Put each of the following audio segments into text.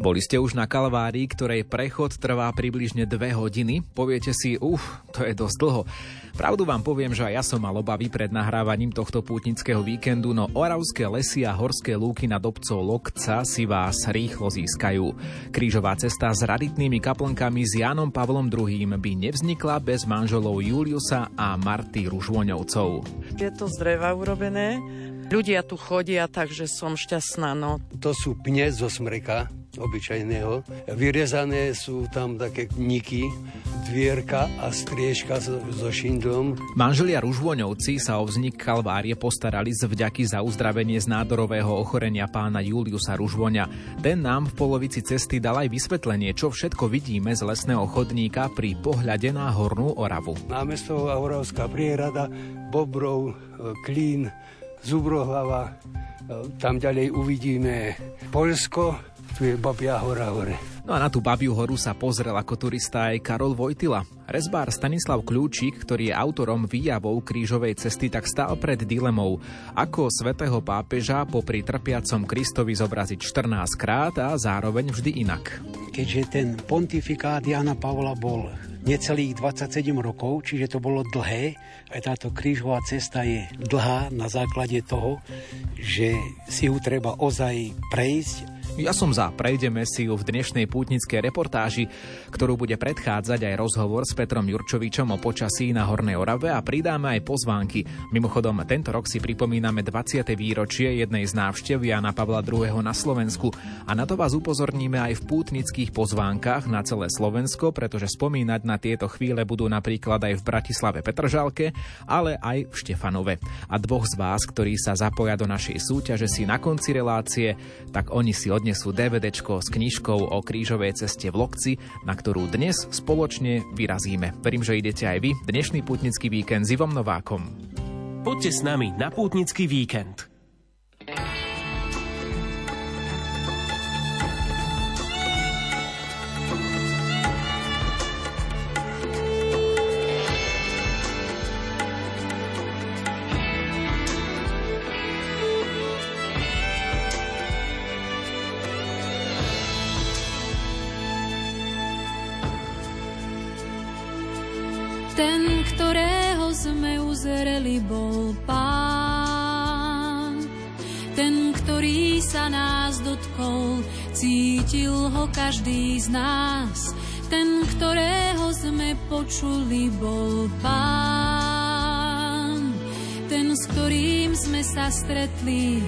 Boli ste už na Kalvárii, ktorej prechod trvá približne dve hodiny? Poviete si, uf, to je dosť dlho. Pravdu vám poviem, že aj ja som mal obavy pred nahrávaním tohto pútnického víkendu, no oravské lesy a horské lúky nad obcov Lokca si vás rýchlo získajú. Krížová cesta s raditnými kaplnkami s Jánom Pavlom II by nevznikla bez manželov Juliusa a Marty Ružvoňovcov. Je to z dreva urobené, ľudia tu chodia, takže som šťastná. No. To sú pne zo smreka, obyčajného. Vyrezané sú tam také niky, dvierka a striežka so, so šindlom. Manželia Ružvoňovci sa o vznik Kalvárie postarali z vďaky za uzdravenie z nádorového ochorenia pána Juliusa Ružvoňa. Ten nám v polovici cesty dal aj vysvetlenie, čo všetko vidíme z lesného chodníka pri pohľade na Hornú Oravu. Námesto Oravská prierada, Bobrov, Klín, Zubrohlava, tam ďalej uvidíme Polsko, tu je Babia hora hore. No a na tú Babiu horu sa pozrel ako turista aj Karol Vojtila. Rezbár Stanislav Kľúčik, ktorý je autorom výjavov krížovej cesty, tak stál pred dilemou, ako svätého pápeža popri trpiacom Kristovi zobraziť 14 krát a zároveň vždy inak. Keďže ten pontifikát Jana Pavla bol necelých 27 rokov, čiže to bolo dlhé. Aj táto krížová cesta je dlhá na základe toho, že si ju treba ozaj prejsť ja som za, prejdeme si ju v dnešnej pútnickej reportáži, ktorú bude predchádzať aj rozhovor s Petrom Jurčovičom o počasí na Hornej Orave a pridáme aj pozvánky. Mimochodom, tento rok si pripomíname 20. výročie jednej z návštev Jana Pavla II. na Slovensku a na to vás upozorníme aj v pútnických pozvánkach na celé Slovensko, pretože spomínať na tieto chvíle budú napríklad aj v Bratislave Petržalke, ale aj v Štefanove. A dvoch z vás, ktorí sa zapoja do našej súťaže si na konci relácie, tak oni si odnesú odnesú DVDčko s knižkou o krížovej ceste v Lokci, na ktorú dnes spoločne vyrazíme. Verím, že idete aj vy dnešný putnický víkend s Ivom Novákom. Poďte s nami na pútnický víkend. Uzreli, bol pán. Ten, ktorý sa nás dotkol, cítil ho každý z nás. Ten, ktorého sme počuli, bol pán. Ten, s ktorým sme sa stretli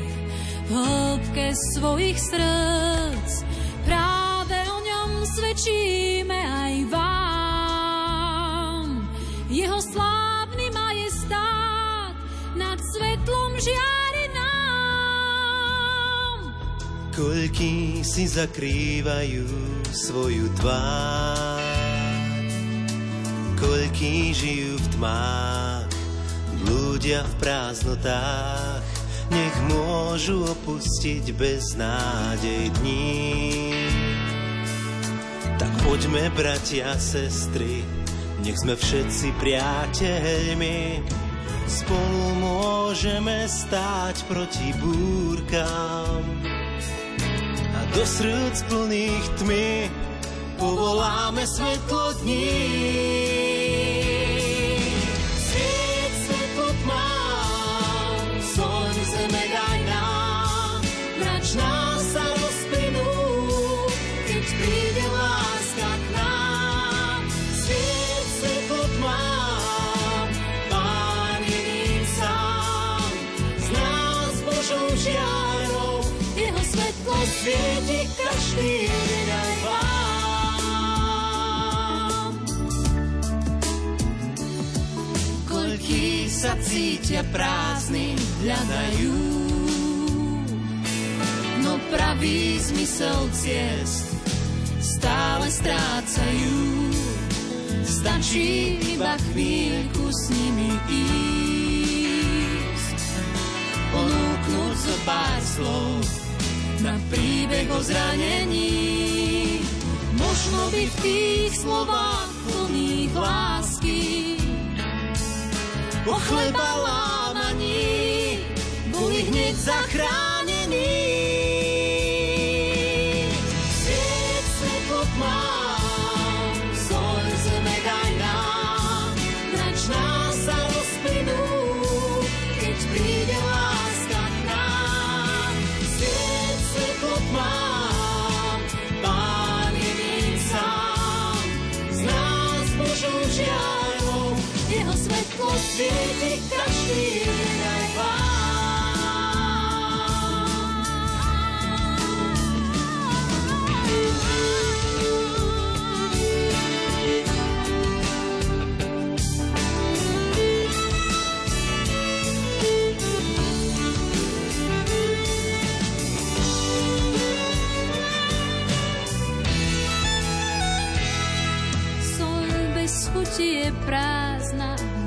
v hĺbke svojich srdc. Práve o ňom svedčíme aj vám jeho slávny žiari nám. Koľký si zakrývajú svoju tvár, koľký žijú v tmách, blúdia v prázdnotách, nech môžu opustiť bez nádej dní. Tak poďme, bratia, sestry, nech sme všetci priateľmi, spolu môžeme stáť proti búrkam. A do srdc plných tmy povoláme svetlo dní. Svieti každý deň aj vám. Koľký sa cítia prázdny, hľadajú no pravý zmysel ciest stále strácajú. Stačí iba chvíľku s nimi ísť, ponúknuť zo pár slov na príbeh o zranení. Možno by v tých slovách plných lásky po chleba lámaní boli hneď zachránení.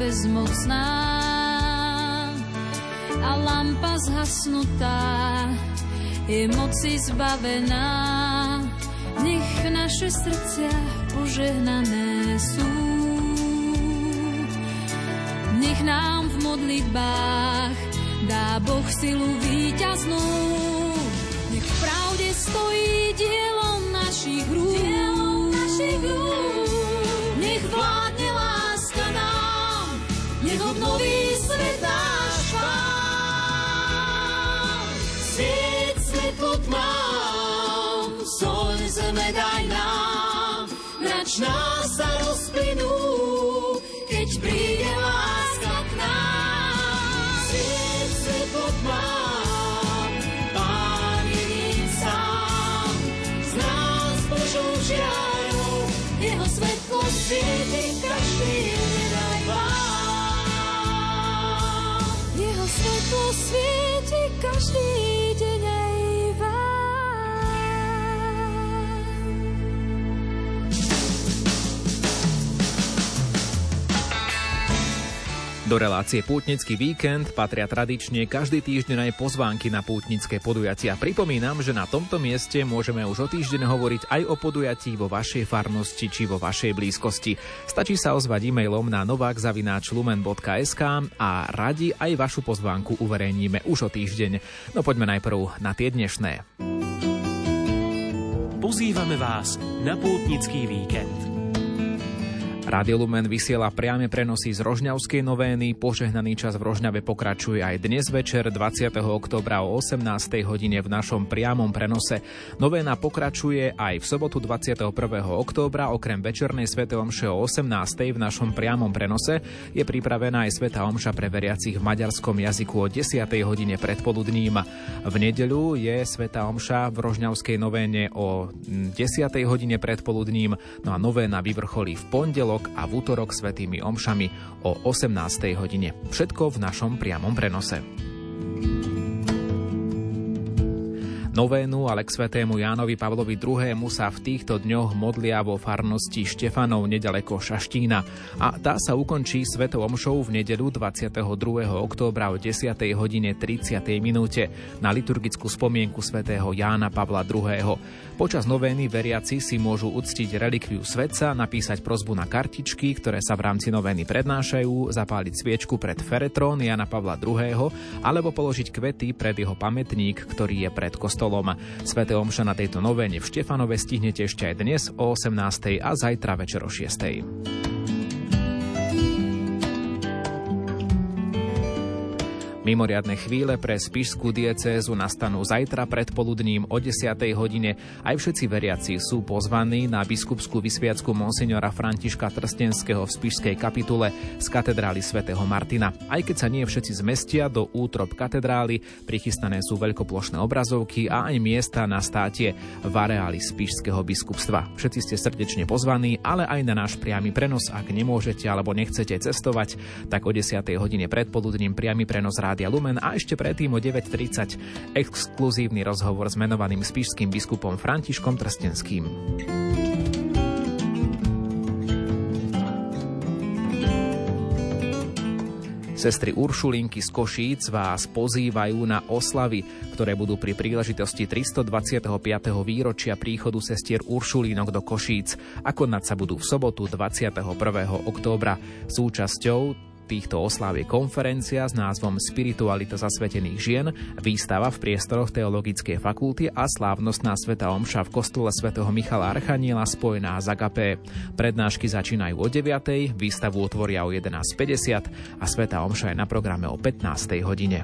Bezmocná a lampa zhasnutá je moci zbavená. Nech naše srdcia požehnané sú. Nech nám v modlitbách dá Boh silu víťaznú. Nech v pravde stojí dielo našich rúk. Dielo našich rúk. Obnoví svet náš pán. Sviet svetlo tmám, sol zeme daj nám, mračná sa rozplynú, keď príde láska k nám. Sviet svetlo tmám, pán z nás Božou jeho svetlo svieti každý Do relácie Pútnický víkend patria tradične každý týždeň aj pozvánky na pútnické podujatia. Pripomínam, že na tomto mieste môžeme už o týždeň hovoriť aj o podujatí vo vašej farnosti či vo vašej blízkosti. Stačí sa ozvať e-mailom na novakzavináčlumen.sk a radi aj vašu pozvánku uverejníme už o týždeň. No poďme najprv na tie dnešné. Pozývame vás na pútnický víkend. Rádio Lumen vysiela priame prenosy z Rožňavskej novény. Požehnaný čas v Rožňave pokračuje aj dnes večer 20. oktobra o 18. hodine v našom priamom prenose. Novéna pokračuje aj v sobotu 21. októbra. Okrem večernej svätej omše o 18. v našom priamom prenose je pripravená aj svätá omša pre veriacich v maďarskom jazyku o 10. hodine predpoludním. V nedeľu je svätá omša v Rožňavskej novéne o 10. hodine predpoludním. No a novéna vyvrcholí v pondelok a v útorok svetými omšami o 18. hodine. Všetko v našom priamom prenose. Novénu, ale k svetému Jánovi Pavlovi II. sa v týchto dňoch modlia vo farnosti Štefanov nedaleko Šaštína a tá sa ukončí svetou omšou v nedeľu 22. októbra o 10. hodine 30. minúte na liturgickú spomienku svätého Jána Pavla II. Počas novény veriaci si môžu uctiť relikviu svetca, napísať prozbu na kartičky, ktoré sa v rámci novény prednášajú, zapáliť sviečku pred feretrón Jana Pavla II. alebo položiť kvety pred jeho pamätník, ktorý je pred kostolom. Svete omša na tejto novéne v Štefanove stihnete ešte aj dnes o 18. a zajtra večer o 6. Mimoriadne chvíle pre spišskú diecézu nastanú zajtra predpoludním o 10. hodine. Aj všetci veriaci sú pozvaní na biskupskú vysviacku monsignora Františka Trstenského v spišskej kapitule z katedrály svätého Martina. Aj keď sa nie všetci zmestia do útrop katedrály, prichystané sú veľkoplošné obrazovky a aj miesta na státie v areáli spišského biskupstva. Všetci ste srdečne pozvaní, ale aj na náš priamy prenos, ak nemôžete alebo nechcete cestovať, tak o 10. hodine predpoludním priamy prenos Rádia Lumen a ešte predtým o 9.30 exkluzívny rozhovor s menovaným spišským biskupom Františkom Trstenským. Sestry Uršulinky z Košíc vás pozývajú na oslavy, ktoré budú pri príležitosti 325. výročia príchodu sestier Uršulínok do Košíc a konať sa budú v sobotu 21. októbra. Súčasťou týchto osláv je konferencia s názvom Spiritualita zasvetených žien, výstava v priestoroch Teologickej fakulty a slávnostná sveta omša v kostole svätého Michala Archaniela spojená z Agapé. Prednášky začínajú o 9. výstavu otvoria o 11.50 a sveta omša je na programe o 15. hodine.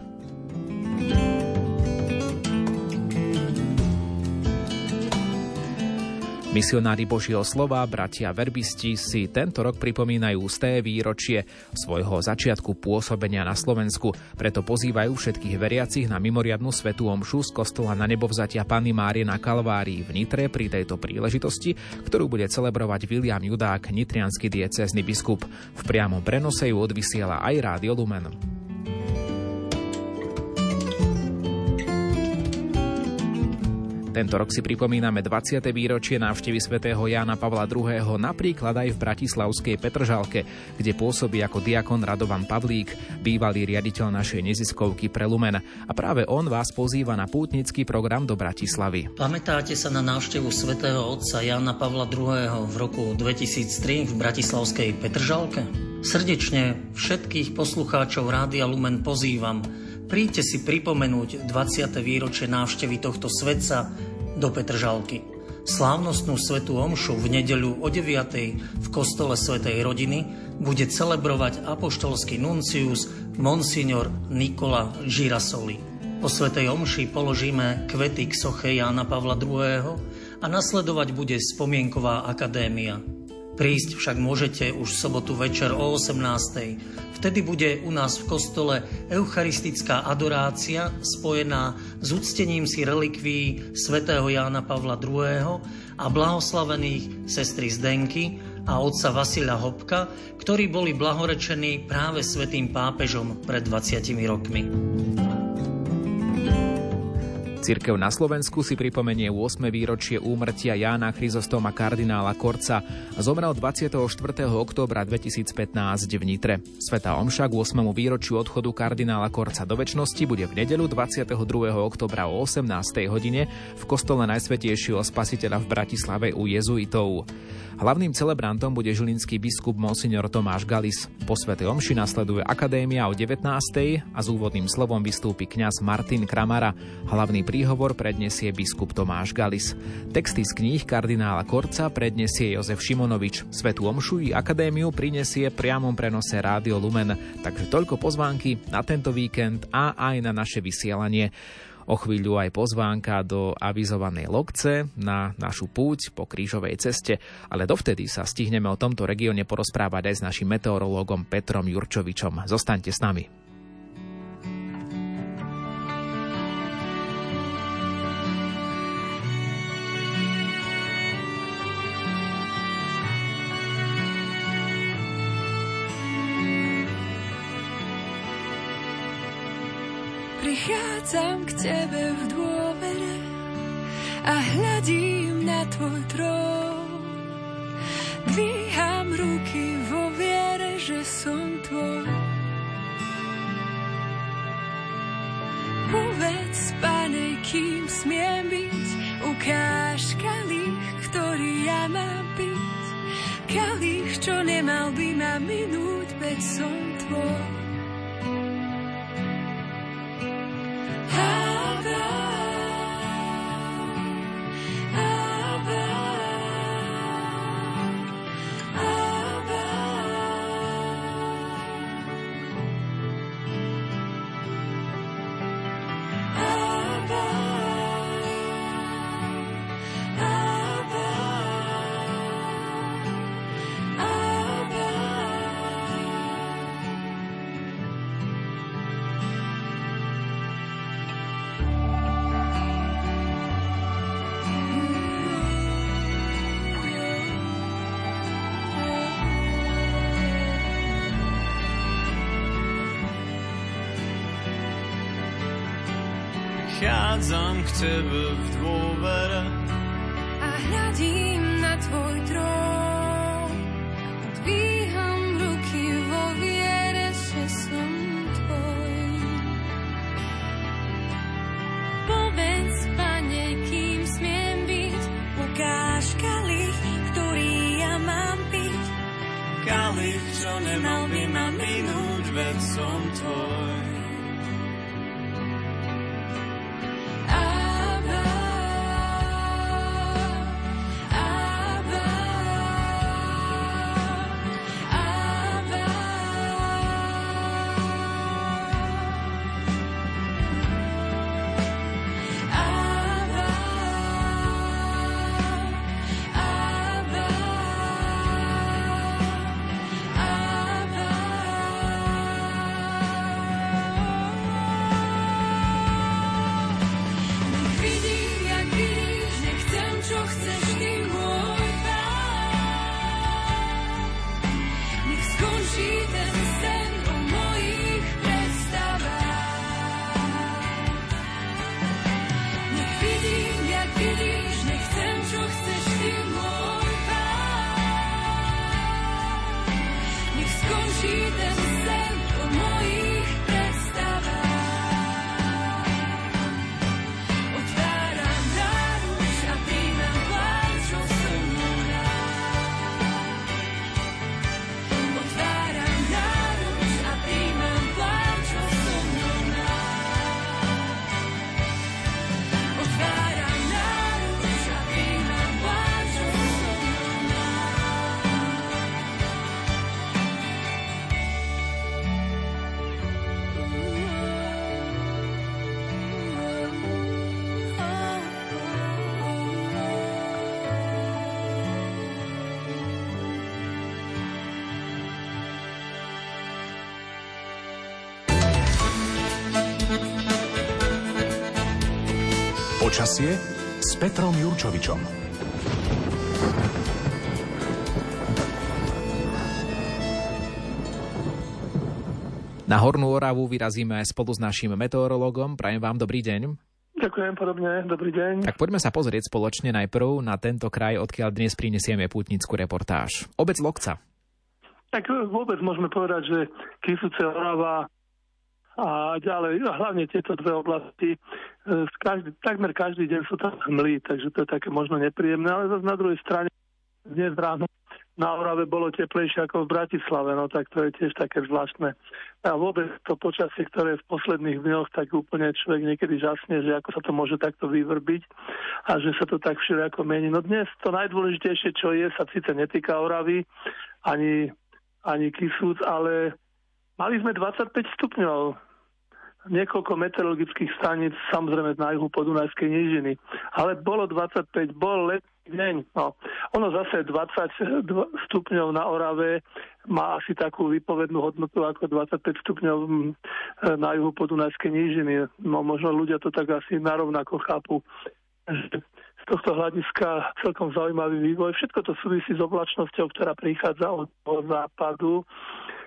Misionári Božieho slova, bratia verbisti si tento rok pripomínajú sté výročie svojho začiatku pôsobenia na Slovensku, preto pozývajú všetkých veriacich na mimoriadnu svetú omšu z kostola na nebovzatia Panny Márie na Kalvárii v Nitre pri tejto príležitosti, ktorú bude celebrovať William Judák, nitrianský diecézny biskup. V priamom prenose ju odvysiela aj Rádio Lumen. Tento rok si pripomíname 20. výročie návštevy svätého Jána Pavla II. napríklad aj v Bratislavskej Petržalke, kde pôsobí ako diakon Radovan Pavlík, bývalý riaditeľ našej neziskovky pre Lumen. A práve on vás pozýva na pútnický program do Bratislavy. Pamätáte sa na návštevu svätého otca Jána Pavla II. v roku 2003 v Bratislavskej Petržalke? Srdečne všetkých poslucháčov Rádia Lumen pozývam, Príďte si pripomenúť 20. výročie návštevy tohto svetca do Petržalky. Slávnostnú svetú omšu v nedeľu o 9. v kostole Svetej rodiny bude celebrovať apoštolský nuncius Monsignor Nikola Girasoli. Po Svetej omši položíme kvety k soche Jána Pavla II. a nasledovať bude spomienková akadémia. Prísť však môžete už v sobotu večer o 18. Vtedy bude u nás v kostole eucharistická adorácia spojená s uctením si relikví svätého Jána Pavla II. a blahoslavených sestry Zdenky a otca Vasila Hopka, ktorí boli blahorečení práve svetým pápežom pred 20 rokmi. Cirkev na Slovensku si pripomenie 8. výročie úmrtia Jána Chryzostoma kardinála Korca. Zomrel 24. októbra 2015 v Nitre. Sveta Omša k 8. výročiu odchodu kardinála Korca do väčšnosti bude v nedelu 22. októbra o 18. hodine v kostole Najsvetejšieho spasiteľa v Bratislave u jezuitov. Hlavným celebrantom bude žilinský biskup Monsignor Tomáš Galis. Po Svetej Omši nasleduje Akadémia o 19. a s úvodným slovom vystúpi kňaz Martin Kramara. Hlavný príhovor predniesie biskup Tomáš Galis. Texty z kníh kardinála Korca predniesie Jozef Šimonovič. Svetú Omšu i Akadémiu prinesie priamom prenose Rádio Lumen. Takže toľko pozvánky na tento víkend a aj na naše vysielanie o chvíľu aj pozvánka do avizovanej lokce na našu púť po krížovej ceste, ale dovtedy sa stihneme o tomto regióne porozprávať aj s našim meteorológom Petrom Jurčovičom. Zostaňte s nami. A hľadím na Tvoj trón. Dvíham ruky vo viere, že som Tvoj. Povedz, Pane, kým smiem byť, ukáž kalich, ktorý ja mám byť. Kalich, čo nemal by ma minúť, veď som Tvoj. prichádzam k Tebe v dôvere. A hľadím na Tvoj trón, dvíham ruky vo viere, že som Tvoj. Povedz, Pane, kým smiem byť, ukáž kalich, ktorý ja mám piť. Kalich, čo nemal by ma minúť, veď som Tvoj. Počasie s Petrom Jurčovičom. Na Hornú Oravu vyrazíme spolu s našim meteorologom. Prajem vám dobrý deň. Ďakujem podobne, dobrý deň. Tak poďme sa pozrieť spoločne najprv na tento kraj, odkiaľ dnes prinesieme pútnickú reportáž. Obec Lokca. Tak vôbec môžeme povedať, že Kisuce Orava a ďalej, a hlavne tieto dve oblasti, každý, takmer každý deň sú tam hmly, takže to je také možno nepríjemné, ale zase na druhej strane dnes ráno na Orave bolo teplejšie ako v Bratislave, no tak to je tiež také zvláštne. A vôbec to počasie, ktoré je v posledných dňoch, tak úplne človek niekedy žasne, že ako sa to môže takto vyvrbiť a že sa to tak všelijako mení. No dnes to najdôležitejšie, čo je, sa síce netýka Oravy, ani, ani Kisúc, ale Mali sme 25 stupňov, niekoľko meteorologických staníc, samozrejme na juhu podunajskej nížiny. Ale bolo 25, bol letný deň. No. Ono zase 20 stupňov na Orave má asi takú výpovednú hodnotu ako 25 stupňov mm, na juhu podunajskej nížiny. No možno ľudia to tak asi narovnako chápu. Z tohto hľadiska celkom zaujímavý vývoj. Všetko to súvisí s oblačnosťou, ktorá prichádza od západu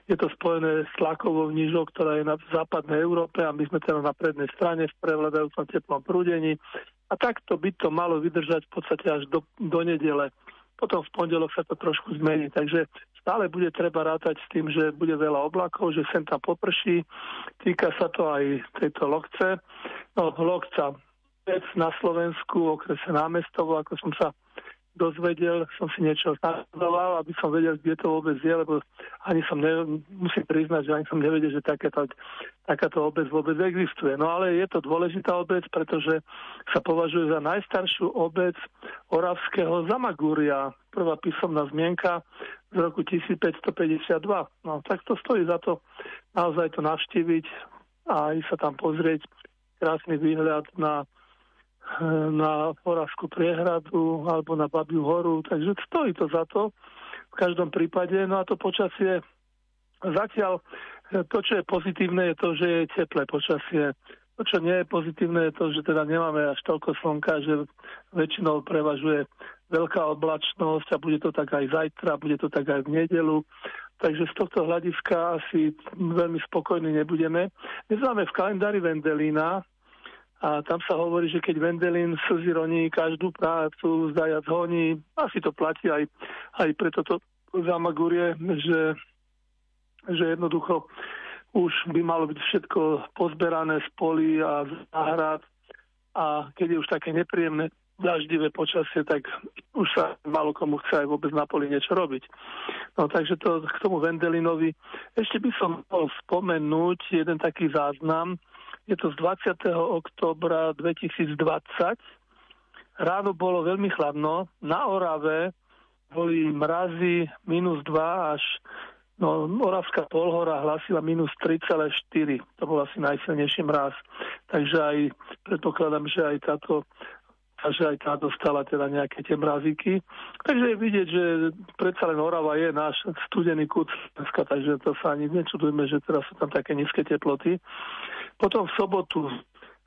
je to spojené s tlakovou nížou, ktorá je na západnej Európe a my sme teda na prednej strane v prevladajúcom teplom prúdení. A takto by to malo vydržať v podstate až do, do nedele. Potom v pondelok sa to trošku zmení. Takže stále bude treba rátať s tým, že bude veľa oblakov, že sem tam poprší. Týka sa to aj tejto lokce. No, lokca na Slovensku, okrese námestovo, ako som sa dozvedel, som si niečo nastudoval, aby som vedel, kde to vôbec je, lebo ani som, ne, musím priznať, že ani som nevedel, že takáto, takáto obec vôbec existuje. No ale je to dôležitá obec, pretože sa považuje za najstaršiu obec Oravského Zamagúria. Prvá písomná zmienka z roku 1552. No tak to stojí za to naozaj to navštíviť a aj sa tam pozrieť krásny výhľad na na Moravskú priehradu alebo na Babiu horu, takže stojí to za to v každom prípade. No a to počasie zatiaľ to, čo je pozitívne, je to, že je teplé počasie. To, čo nie je pozitívne, je to, že teda nemáme až toľko slnka, že väčšinou prevažuje veľká oblačnosť a bude to tak aj zajtra, bude to tak aj v nedelu. Takže z tohto hľadiska asi veľmi spokojní nebudeme. Dnes máme v kalendári Vendelína, a tam sa hovorí, že keď Vendelin slzy roní každú prácu, zajac honí, asi to platí aj, aj pre toto Zamagurie, že, že jednoducho už by malo byť všetko pozberané z polí a z záhrad a keď je už také nepríjemné daždivé počasie, tak už sa malo komu chce aj vôbec na poli niečo robiť. No takže to k tomu Vendelinovi. Ešte by som mohol spomenúť jeden taký záznam. Je to z 20. oktobra 2020. Ráno bolo veľmi chladno. Na Orave boli mrazy minus 2 až No, Moravská polhora hlasila minus 3,4. To bol asi najsilnejší mraz. Takže aj predpokladám, že aj táto že aj tá dostala teda nejaké tie mrazíky. Takže je vidieť, že predsa len Orava je náš studený kút Slovenska, takže to sa ani nečudujme, že teraz sú tam také nízke teploty. Potom v sobotu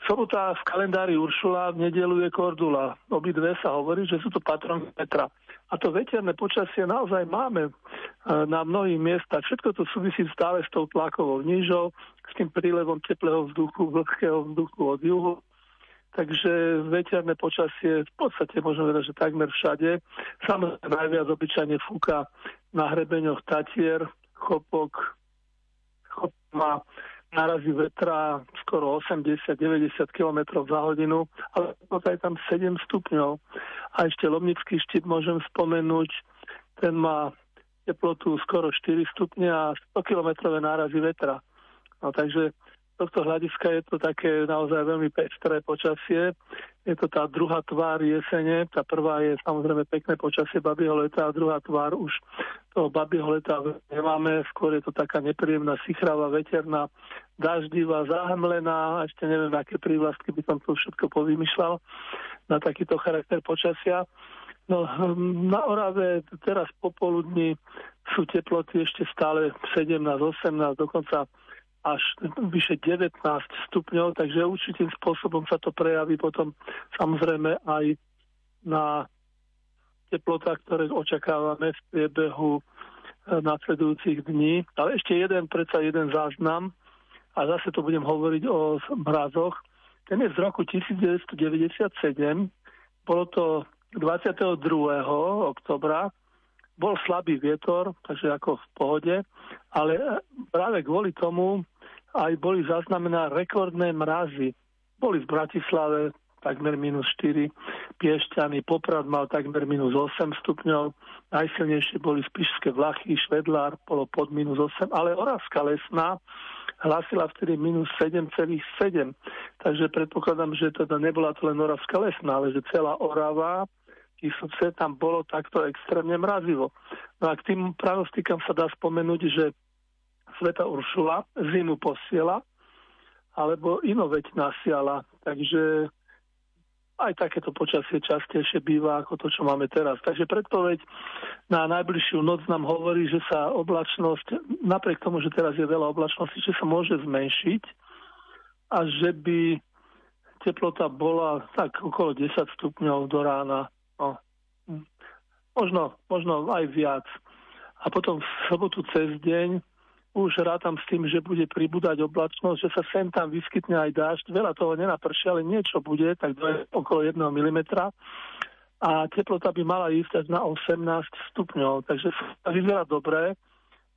Sobota v kalendári Uršula, v nedelu je Kordula. Obidve sa hovorí, že sú to patron Petra. A to veterné počasie naozaj máme e, na mnohých miestach. Všetko to súvisí stále s tou tlakovou nížou, s tým prílevom teplého vzduchu, vlhkého vzduchu od juhu. Takže veterné počasie v podstate môžeme vedať, že takmer všade. Samozrejme najviac obyčajne fúka na hrebeňoch Tatier, Chopok, Chop má narazí vetra skoro 80-90 km za hodinu, ale je tam 7 stupňov. A ešte Lomnický štít môžem spomenúť, ten má teplotu skoro 4 stupne a 100 km nárazy vetra. No, takže tohto hľadiska je to také naozaj veľmi pestré počasie. Je to tá druhá tvár jesene. Tá prvá je samozrejme pekné počasie babieho leta a druhá tvár už toho babieho leta nemáme. Skôr je to taká nepríjemná, sichrava, veterná, daždivá, zahmlená. Ešte neviem, aké prívlastky by som to všetko povymýšľal na takýto charakter počasia. No, na Orave teraz popoludní sú teploty ešte stále 17, 18, dokonca až vyše 19 stupňov, takže určitým spôsobom sa to prejaví potom samozrejme aj na teplotách, ktoré očakávame v priebehu e, nasledujúcich dní. Ale ešte jeden, predsa jeden záznam a zase to budem hovoriť o mrazoch. Ten je z roku 1997, bolo to 22. oktobra, bol slabý vietor, takže ako v pohode, ale práve kvôli tomu aj boli zaznamená rekordné mrazy. Boli v Bratislave takmer minus 4, Piešťany, Poprad mal takmer minus 8 stupňov, najsilnejšie boli Spišské Vlachy, Švedlár, bolo pod minus 8, ale Oravská lesná hlasila vtedy minus 7,7. Takže predpokladám, že teda nebola to len Oravská lesná, ale že celá Orava, Kisuce, tam bolo takto extrémne mrazivo. No a k tým pranostikám sa dá spomenúť, že Sveta Uršula zimu posiela, alebo inoveď nasiala. Takže aj takéto počasie častejšie býva ako to, čo máme teraz. Takže predpoveď na najbližšiu noc nám hovorí, že sa oblačnosť, napriek tomu, že teraz je veľa oblačnosti, že sa môže zmenšiť a že by teplota bola tak okolo 10 stupňov do rána. No. Možno, možno aj viac. A potom v sobotu cez deň už rátam s tým, že bude pribúdať oblačnosť, že sa sem tam vyskytne aj dážď. Veľa toho nenaprší, ale niečo bude, tak je okolo 1 mm. A teplota by mala ísť až na 18 stupňov. Takže to vyzerá dobré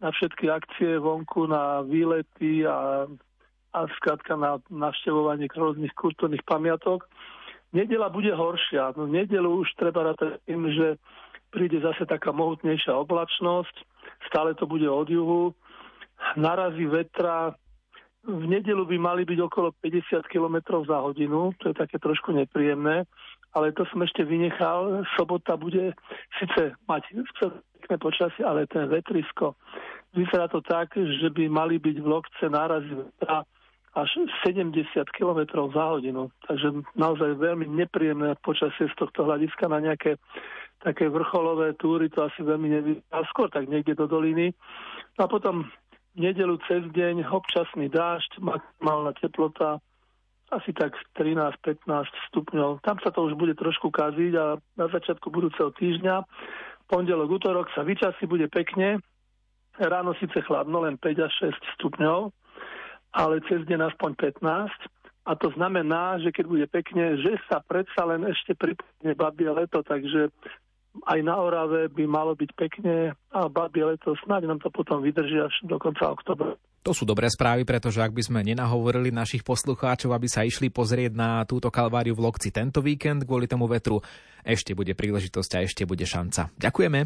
na všetky akcie vonku, na výlety a, a skrátka na navštevovanie rôznych kultúrnych pamiatok. Nedela bude horšia. No, nedelu už treba rátať tým, že príde zase taká mohutnejšia oblačnosť, stále to bude od juhu narazí vetra. V nedelu by mali byť okolo 50 km za hodinu, to je také trošku nepríjemné, ale to som ešte vynechal. Sobota bude síce mať pekné počasie, ale ten vetrisko. Vyzerá to tak, že by mali byť v lokce nárazy vetra až 70 km za hodinu. Takže naozaj veľmi nepríjemné počasie z tohto hľadiska na nejaké také vrcholové túry, to asi veľmi nevyzerá. Skôr tak niekde do doliny. No a potom nedelu cez deň občasný dážď, maximálna teplota asi tak 13-15 stupňov. Tam sa to už bude trošku kaziť a na začiatku budúceho týždňa, pondelok, útorok sa vyčasí, bude pekne. Ráno síce chladno, len 5 až 6 stupňov, ale cez deň aspoň 15. A to znamená, že keď bude pekne, že sa predsa len ešte pripomne babie leto, takže aj na Orave by malo byť pekne a babie leto, snáď nám to potom vydrží až do konca oktobra. To sú dobré správy, pretože ak by sme nenahovorili našich poslucháčov, aby sa išli pozrieť na túto kalváriu v Lokci tento víkend kvôli tomu vetru, ešte bude príležitosť a ešte bude šanca. Ďakujeme.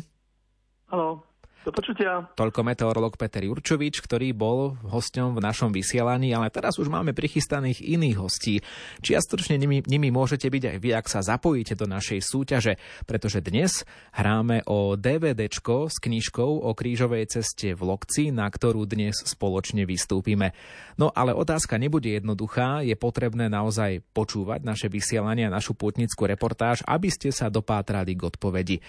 Halo. Do počutia. Toľko meteorolog Peter Jurčovič, ktorý bol hosťom v našom vysielaní, ale teraz už máme prichystaných iných hostí. Čiastočne nimi, nimi môžete byť aj vy, ak sa zapojíte do našej súťaže, pretože dnes hráme o DVDčko s knižkou o krížovej ceste v Lokci, na ktorú dnes spoločne vystúpime. No ale otázka nebude jednoduchá, je potrebné naozaj počúvať naše vysielanie a našu putnickú reportáž, aby ste sa dopátrali k odpovedi.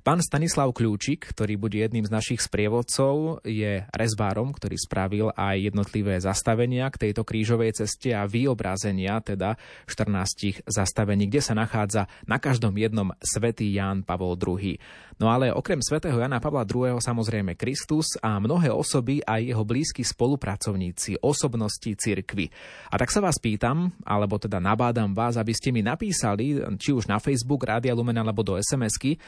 Pán Stanislav Kľúčik, ktorý bude jedným z našich sprievodcov, je rezbárom, ktorý spravil aj jednotlivé zastavenia k tejto krížovej ceste a vyobrazenia, teda 14 zastavení, kde sa nachádza na každom jednom svätý Ján Pavol II. No ale okrem svätého Jana Pavla II. samozrejme Kristus a mnohé osoby a jeho blízki spolupracovníci, osobnosti cirkvy. A tak sa vás pýtam, alebo teda nabádam vás, aby ste mi napísali, či už na Facebook Rádia Lumen alebo do SMS-ky,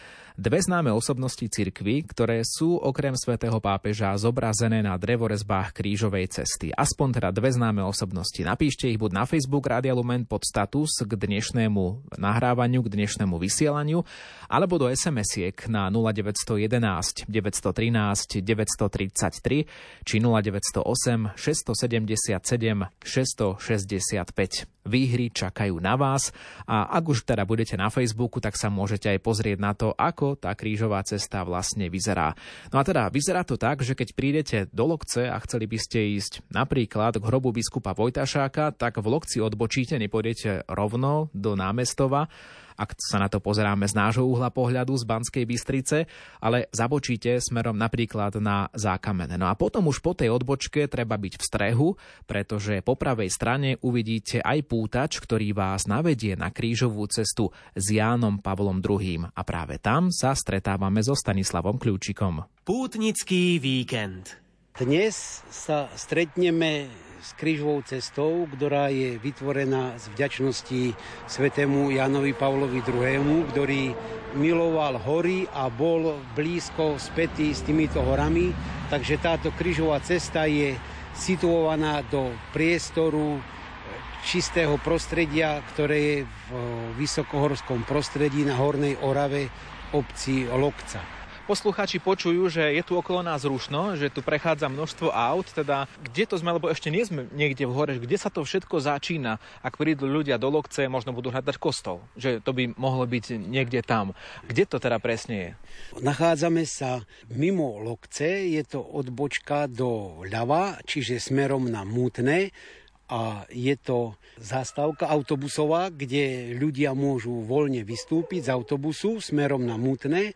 dve známe osobnosti cirkvy, ktoré sú okrem svätého pápeža zobrazené na drevorezbách krížovej cesty. Aspoň teda dve známe osobnosti. Napíšte ich buď na Facebook Rádia Lumen pod status k dnešnému nahrávaniu, k dnešnému vysielaniu, alebo do SMS-iek na 0911 913 933 či 0908 677 665. Výhry čakajú na vás a ak už teda budete na Facebooku, tak sa môžete aj pozrieť na to, ako tá krížová cesta vlastne vyzerá. No a teda vyzerá to tak, že keď prídete do Lokce a chceli by ste ísť napríklad k hrobu biskupa Vojtašáka, tak v Lokci odbočíte, nepôjdete rovno do námestova, ak sa na to pozeráme z nášho uhla pohľadu z Banskej Bystrice, ale zabočíte smerom napríklad na Zákamene. No a potom už po tej odbočke treba byť v strehu, pretože po pravej strane uvidíte aj pútač, ktorý vás navedie na krížovú cestu s Jánom Pavlom II. A práve tam sa stretávame so Stanislavom Kľúčikom. Pútnický víkend. Dnes sa stretneme s krížovou cestou, ktorá je vytvorená z vďačnosti svetému Janovi Pavlovi II., ktorý miloval hory a bol blízko spätý s týmito horami. Takže táto krížová cesta je situovaná do priestoru čistého prostredia, ktoré je v vysokohorskom prostredí na Hornej Orave obci Lokca poslucháči počujú, že je tu okolo nás rušno, že tu prechádza množstvo aut, teda kde to sme, lebo ešte nie sme niekde v hore, kde sa to všetko začína, ak prídu ľudia do Lokce, možno budú hľadať kostol, že to by mohlo byť niekde tam. Kde to teda presne je? Nachádzame sa mimo Lokce, je to odbočka do ľava, čiže smerom na Mútne, a je to zastávka autobusová, kde ľudia môžu voľne vystúpiť z autobusu smerom na Mutné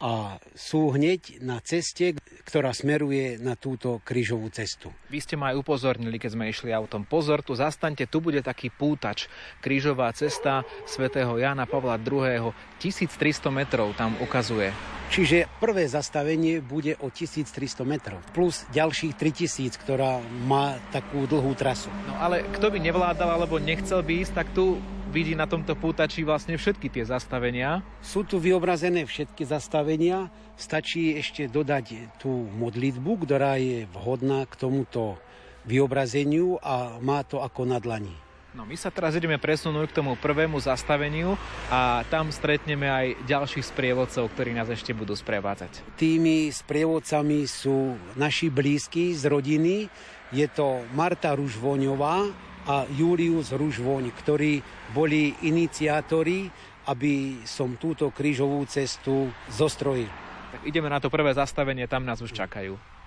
a sú hneď na ceste, ktorá smeruje na túto krížovú cestu. Vy ste ma aj upozornili, keď sme išli autom. Pozor, tu zastaňte, tu bude taký pútač. Krížová cesta svätého Jana Pavla II. 1300 metrov tam ukazuje. Čiže prvé zastavenie bude o 1300 metrov, plus ďalších 3000, ktorá má takú dlhú trasu. No ale kto by nevládal alebo nechcel by ísť, tak tu vidí na tomto pútači vlastne všetky tie zastavenia. Sú tu vyobrazené všetky zastavenia. Stačí ešte dodať tú modlitbu, ktorá je vhodná k tomuto vyobrazeniu a má to ako na dlani. No my sa teraz ideme presunúť k tomu prvému zastaveniu a tam stretneme aj ďalších sprievodcov, ktorí nás ešte budú sprevádzať. Tými sprievodcami sú naši blízki z rodiny. Je to Marta Ružvoňová, a Julius Ružvoň, ktorí boli iniciátori, aby som túto krížovú cestu zostrojil. Tak ideme na to prvé zastavenie, tam nás už čakajú.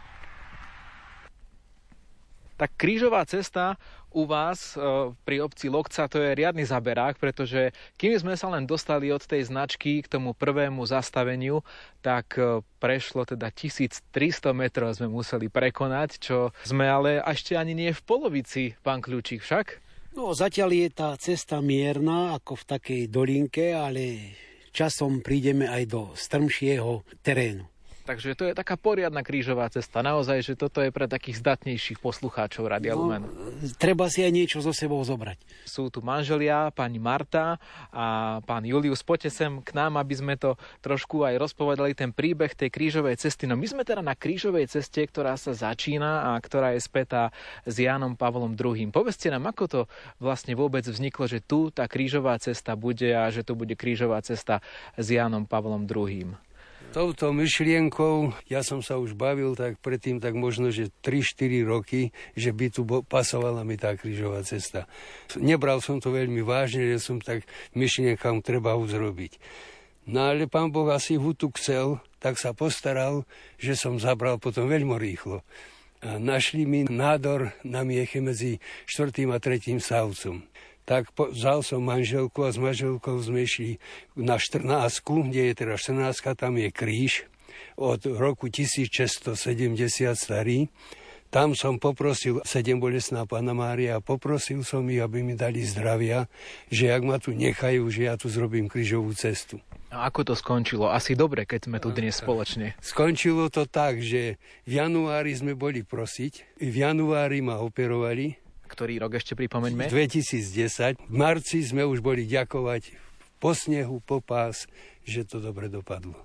Tak krížová cesta u vás e, pri obci Lokca to je riadny zaberák, pretože kým sme sa len dostali od tej značky k tomu prvému zastaveniu, tak e, prešlo teda 1300 metrov sme museli prekonať, čo sme ale ešte ani nie v polovici, pán Kľúčik, však? No zatiaľ je tá cesta mierna, ako v takej dolinke, ale časom prídeme aj do strmšieho terénu. Takže to je taká poriadna krížová cesta. Naozaj, že toto je pre takých zdatnejších poslucháčov Radia no, Lumen. Treba si aj niečo so sebou zobrať. Sú tu manželia, pani Marta a pán Julius. Poďte sem k nám, aby sme to trošku aj rozpovedali, ten príbeh tej krížovej cesty. No my sme teda na krížovej ceste, ktorá sa začína a ktorá je spätá s Jánom Pavlom II. Povedzte nám, ako to vlastne vôbec vzniklo, že tu tá krížová cesta bude a že tu bude krížová cesta s Jánom Pavlom II touto myšlienkou, ja som sa už bavil tak predtým, tak možno, že 3-4 roky, že by tu pasovala mi tá krížová cesta. Nebral som to veľmi vážne, že som tak myšlienkam treba uzrobiť. No ale pán Boh asi ho tu chcel, tak sa postaral, že som zabral potom veľmi rýchlo. A našli mi nádor na mieche medzi 4. a 3. stavcom tak vzal som manželku a s manželkou sme išli na 14, kde je teraz 14, tam je kríž od roku 1670 starý. Tam som poprosil sedem bolesná pána Mária poprosil som ich, aby mi dali zdravia, že ak ma tu nechajú, že ja tu zrobím krížovú cestu. A ako to skončilo? Asi dobre, keď sme tu dnes spoločne. Skončilo to tak, že v januári sme boli prosiť, v januári ma operovali, ktorý rok ešte pripomeňme? 2010. V marci sme už boli ďakovať po snehu, po pás, že to dobre dopadlo.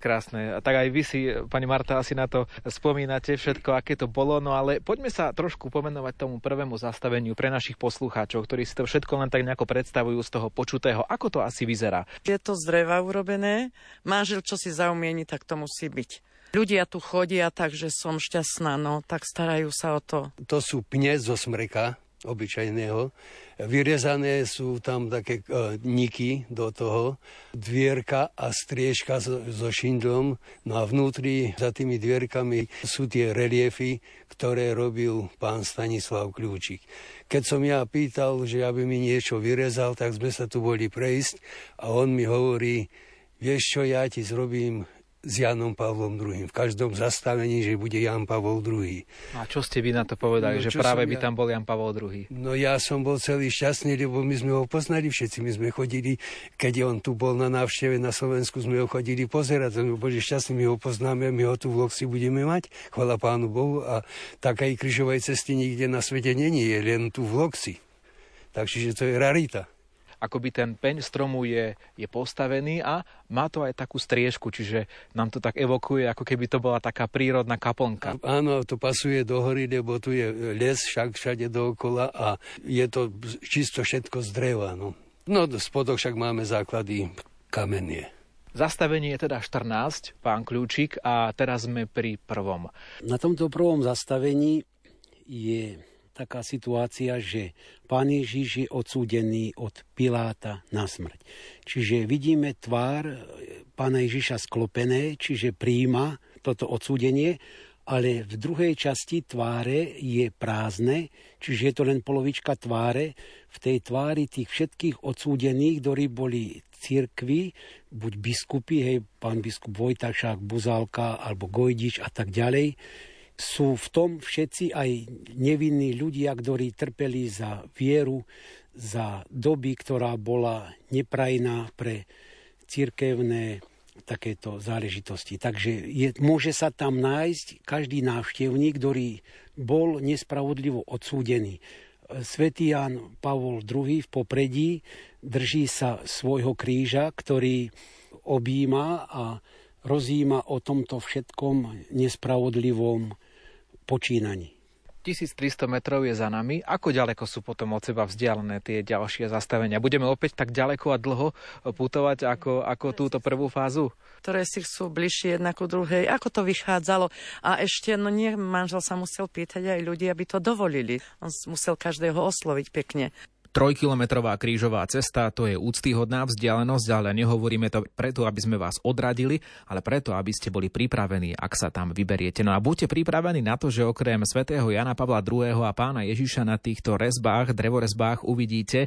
Krásne. A tak aj vy si, pani Marta, asi na to spomínate všetko, aké to bolo. No ale poďme sa trošku pomenovať tomu prvému zastaveniu pre našich poslucháčov, ktorí si to všetko len tak nejako predstavujú z toho počutého. Ako to asi vyzerá? Je to z dreva urobené. Manžel, čo si zaumieni, tak to musí byť. Ľudia tu chodia, takže som šťastná, no tak starajú sa o to. To sú pne zo smreka, obyčajného. Vyrezané sú tam také e, niky do toho, dvierka a striežka so, so šindlom. No a vnútri za tými dvierkami sú tie reliefy, ktoré robil pán Stanislav Kľúčik. Keď som ja pýtal, že aby mi niečo vyrezal, tak sme sa tu boli prejsť a on mi hovorí, vieš čo, ja ti zrobím s Janom Pavlom II. V každom zastavení, že bude Jan Pavol II. A čo ste vy na to povedali, no, že práve by ja... tam bol Jan Pavol II? No ja som bol celý šťastný, lebo my sme ho poznali všetci. My sme chodili, keď on tu bol na návšteve na Slovensku, sme ho chodili pozerať. My boli šťastní, my ho poznáme, my ho tu v Loxi budeme mať. Chvala Pánu Bohu. A takej križovej cesty nikde na svete není, je len tu v Loxi. Takže to je rarita akoby ten peň stromu je, je postavený a má to aj takú striežku, čiže nám to tak evokuje, ako keby to bola taká prírodná kaplnka. Áno, to pasuje do hory, lebo tu je les však všade dookola a je to čisto všetko z dreva. No, no spodok však máme základy kamenie. Zastavenie je teda 14, pán Kľúčik, a teraz sme pri prvom. Na tomto prvom zastavení je taká situácia, že pán Ježiš je odsúdený od Piláta na smrť. Čiže vidíme tvár pána Ježiša sklopené, čiže príjima toto odsúdenie, ale v druhej časti tváre je prázdne, čiže je to len polovička tváre. V tej tvári tých všetkých odsúdených, ktorí boli cirkvi, buď biskupy, hej, pán biskup Vojtašák, Buzálka alebo Gojdič a tak ďalej, sú v tom všetci aj nevinní ľudia, ktorí trpeli za vieru, za doby, ktorá bola neprajná pre cirkevné takéto záležitosti. Takže je, môže sa tam nájsť každý návštevník, ktorý bol nespravodlivo odsúdený. Svetý Jan Pavol II v popredí drží sa svojho kríža, ktorý objíma a rozíma o tomto všetkom nespravodlivom počínaní. 1300 metrov je za nami. Ako ďaleko sú potom od seba vzdialené tie ďalšie zastavenia? Budeme opäť tak ďaleko a dlho putovať ako, ako túto prvú fázu? Ktoré si sú bližšie jedna ku druhej. Ako to vychádzalo? A ešte, no nie, manžel sa musel pýtať aj ľudí, aby to dovolili. On musel každého osloviť pekne. Trojkilometrová krížová cesta to je úctyhodná vzdialenosť, ale nehovoríme to preto, aby sme vás odradili, ale preto, aby ste boli pripravení, ak sa tam vyberiete. No a buďte pripravení na to, že okrem svätého Jana Pavla II. a pána Ježiša na týchto rezbách, drevorezbách uvidíte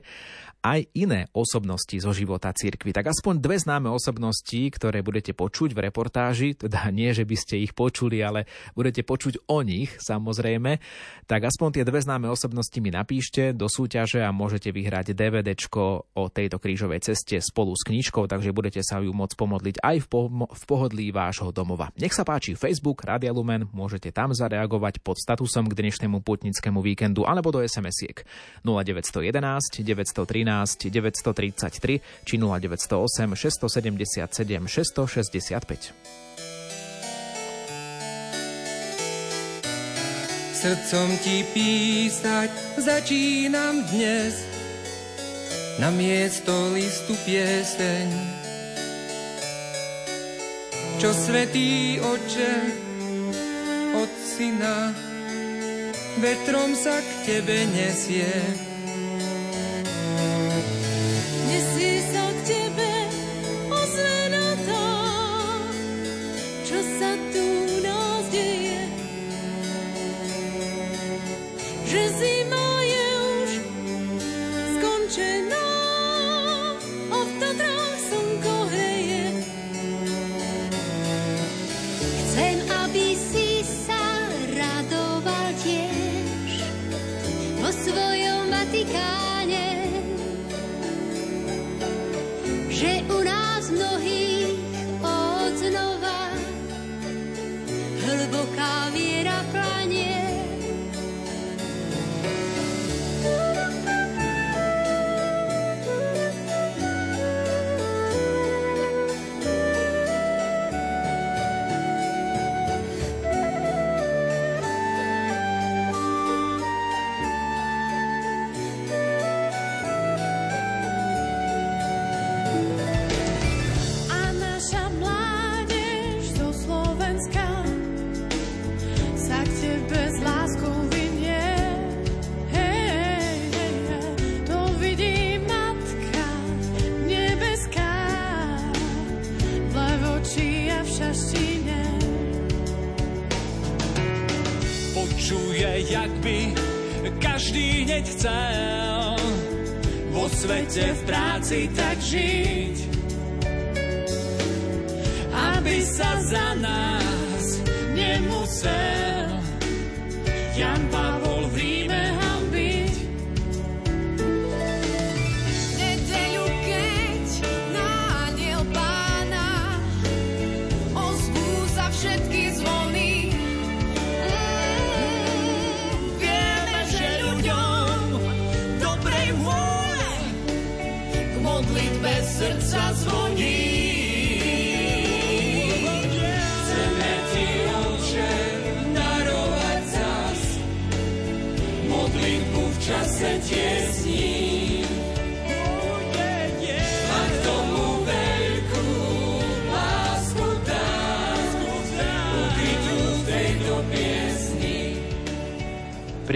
aj iné osobnosti zo života cirkvi. Tak aspoň dve známe osobnosti, ktoré budete počuť v reportáži, teda nie, že by ste ich počuli, ale budete počuť o nich samozrejme, tak aspoň tie dve známe osobnosti mi napíšte do súťaže a môžete môžete vyhrať DVDčko o tejto krížovej ceste spolu s knižkou, takže budete sa ju môcť pomodliť aj v, po- v pohodlí vášho domova. Nech sa páči Facebook Radia Lumen, môžete tam zareagovať pod statusom k dnešnému putnickému víkendu alebo do SMS-iek 0911 913 933 či 0908 677 665. Srdcom ti písať začínam dnes na miesto listu pieseň. Čo svetý oče od syna vetrom sa k tebe nesie.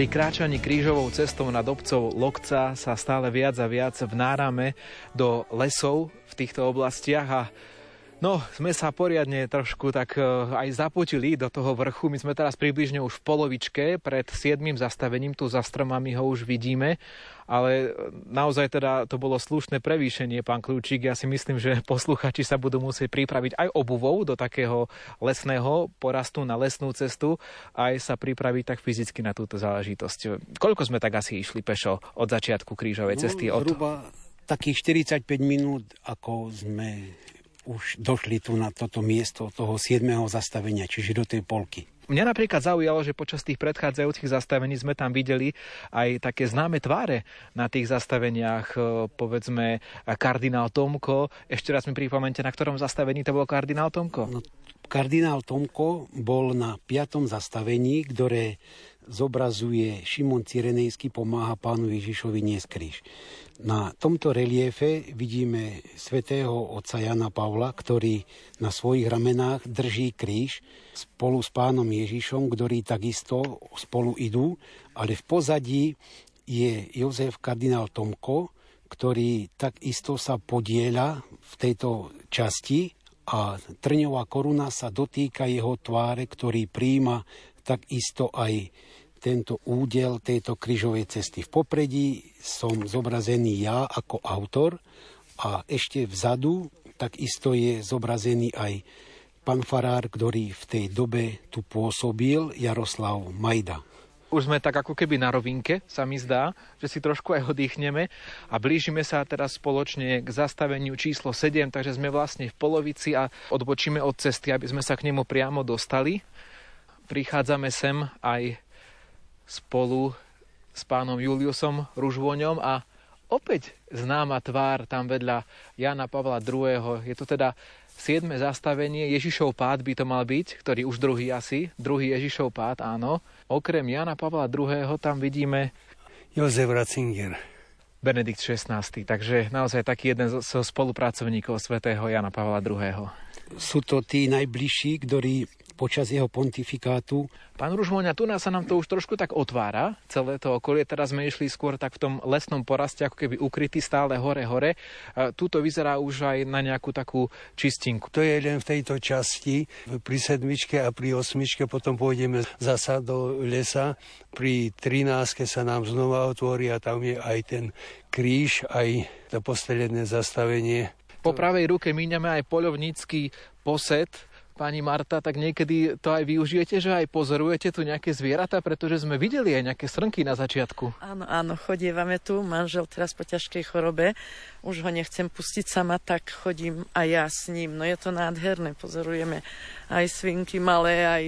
Pri kráčaní krížovou cestou nad obcov Lokca sa stále viac a viac vnárame do lesov v týchto oblastiach a No, sme sa poriadne trošku tak e, aj zapotili do toho vrchu. My sme teraz približne už v polovičke, pred 7. zastavením, tu za stromami ho už vidíme, ale naozaj teda to bolo slušné prevýšenie, pán Kľúčik. Ja si myslím, že posluchači sa budú musieť pripraviť aj obuvou do takého lesného porastu na lesnú cestu, aj sa pripraviť tak fyzicky na túto záležitosť. Koľko sme tak asi išli pešo od začiatku krížovej cesty? No, zhruba takých 45 minút, ako sme už došli tu na toto miesto toho 7. zastavenia, čiže do tej polky. Mňa napríklad zaujalo, že počas tých predchádzajúcich zastavení sme tam videli aj také známe tváre na tých zastaveniach, e, povedzme kardinál Tomko. Ešte raz mi pripomente, na ktorom zastavení to bol kardinál Tomko? No, kardinál Tomko bol na piatom zastavení, ktoré zobrazuje Šimon Cyrenejský pomáha pánu Ježišovi niesť kríž. Na tomto reliefe vidíme svätého otca Jana Pavla, ktorý na svojich ramenách drží kríž spolu s pánom Ježišom, ktorí takisto spolu idú, ale v pozadí je Jozef kardinál Tomko, ktorý takisto sa podieľa v tejto časti a trňová koruna sa dotýka jeho tváre, ktorý príjima takisto aj tento údel tejto kryžovej cesty. V popredí som zobrazený ja ako autor a ešte vzadu takisto je zobrazený aj pán farár, ktorý v tej dobe tu pôsobil, Jaroslav Majda. už sme tak ako keby na rovinke, sa mi zdá, že si trošku aj oddychneme a blížime sa teraz spoločne k zastaveniu číslo 7, takže sme vlastne v polovici a odbočíme od cesty, aby sme sa k nemu priamo dostali. Prichádzame sem aj spolu s pánom Juliusom Ružvoňom a opäť známa tvár tam vedľa Jana Pavla II. Je to teda siedme zastavenie, Ježišov pád by to mal byť, ktorý už druhý asi, druhý Ježišov pád, áno. Okrem Jana Pavla II. tam vidíme Jozef Ratzinger. Benedikt XVI. Takže naozaj taký jeden zo spolupracovníkov svätého Jana Pavla II. Sú to tí najbližší, ktorí počas jeho pontifikátu. Pán Ružmoňa, tu nás sa nám to už trošku tak otvára, celé to okolie. Teraz sme išli skôr tak v tom lesnom poraste, ako keby ukrytý stále hore-hore. Tuto vyzerá už aj na nejakú takú čistinku. To je len v tejto časti, pri sedmičke a pri osmičke, potom pôjdeme zasa do lesa. Pri trináctke sa nám znova otvorí a tam je aj ten kríž, aj to postelené zastavenie. Po pravej ruke míňame aj poľovnícky posed, pani Marta, tak niekedy to aj využijete, že aj pozorujete tu nejaké zvieratá, pretože sme videli aj nejaké srnky na začiatku. Áno, áno, chodievame tu, manžel teraz po ťažkej chorobe, už ho nechcem pustiť sama, tak chodím aj ja s ním. No je to nádherné, pozorujeme aj svinky malé, aj,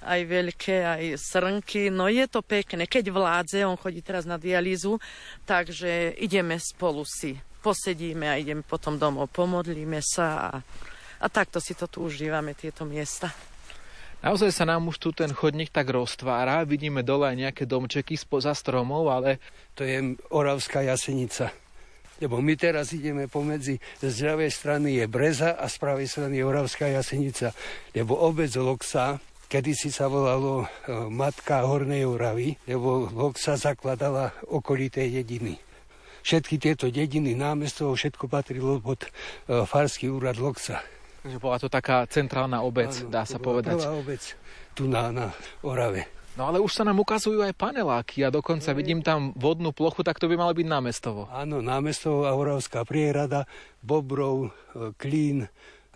aj veľké, aj srnky. No je to pekné, keď vládze, on chodí teraz na dialýzu, takže ideme spolu si posedíme a ideme potom domov, pomodlíme sa a a takto si to tu užívame, tieto miesta. Naozaj sa nám už tu ten chodník tak roztvára, vidíme dole aj nejaké domčeky spoza stromov, ale... To je Oravská jasenica. Lebo my teraz ideme pomedzi, z ľavej strany je Breza a z pravej strany je Oravská jasenica. Lebo obec Loksa, kedysi sa volalo e, Matka Hornej Oravy, lebo Loksa zakladala okolité dediny. Všetky tieto dediny, námesto, všetko patrilo pod e, farský úrad Loksa. Takže bola to taká centrálna obec, ano, dá sa povedať. Prvá obec tu na, na Orave. No ale už sa nám ukazujú aj paneláky a dokonca vidím tam vodnú plochu, tak to by malo byť námestovo. Áno, námestovo a Oravská prierada, Bobrov, e, Klín,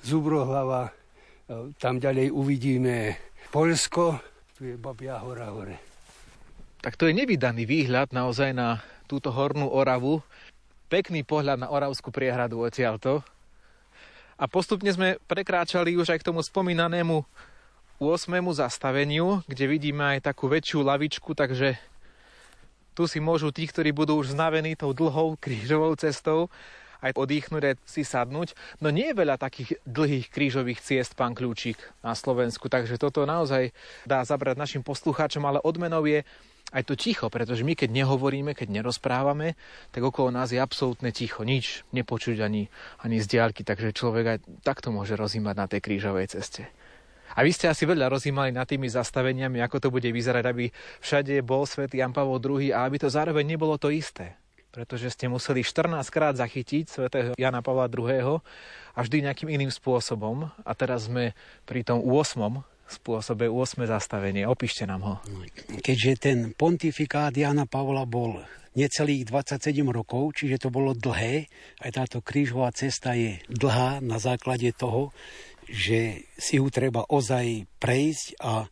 Zubrohlava, e, tam ďalej uvidíme Polsko, tu je Babia hora hore. Tak to je nevydaný výhľad naozaj na túto hornú Oravu. Pekný pohľad na Oravskú priehradu odtiaľto. A postupne sme prekráčali už aj k tomu spomínanému 8. zastaveniu, kde vidíme aj takú väčšiu lavičku, takže tu si môžu tí, ktorí budú už znavení tou dlhou krížovou cestou, aj oddychnúť, aj si sadnúť. No nie je veľa takých dlhých krížových ciest, pán Kľúčik, na Slovensku, takže toto naozaj dá zabrať našim poslucháčom, ale odmenou je aj to ticho, pretože my keď nehovoríme, keď nerozprávame, tak okolo nás je absolútne ticho, nič nepočuť ani, ani z diaľky, takže človek aj takto môže rozímať na tej krížovej ceste. A vy ste asi veľa rozímali nad tými zastaveniami, ako to bude vyzerať, aby všade bol svätý Jan Pavol II a aby to zároveň nebolo to isté. Pretože ste museli 14 krát zachytiť svätého Jana Pavla II a vždy nejakým iným spôsobom. A teraz sme pri tom 8 spôsobe 8 zastavenie. Opíšte nám ho. Keďže ten pontifikát Jana Pavla bol necelých 27 rokov, čiže to bolo dlhé, aj táto krížová cesta je dlhá na základe toho, že si ju treba ozaj prejsť a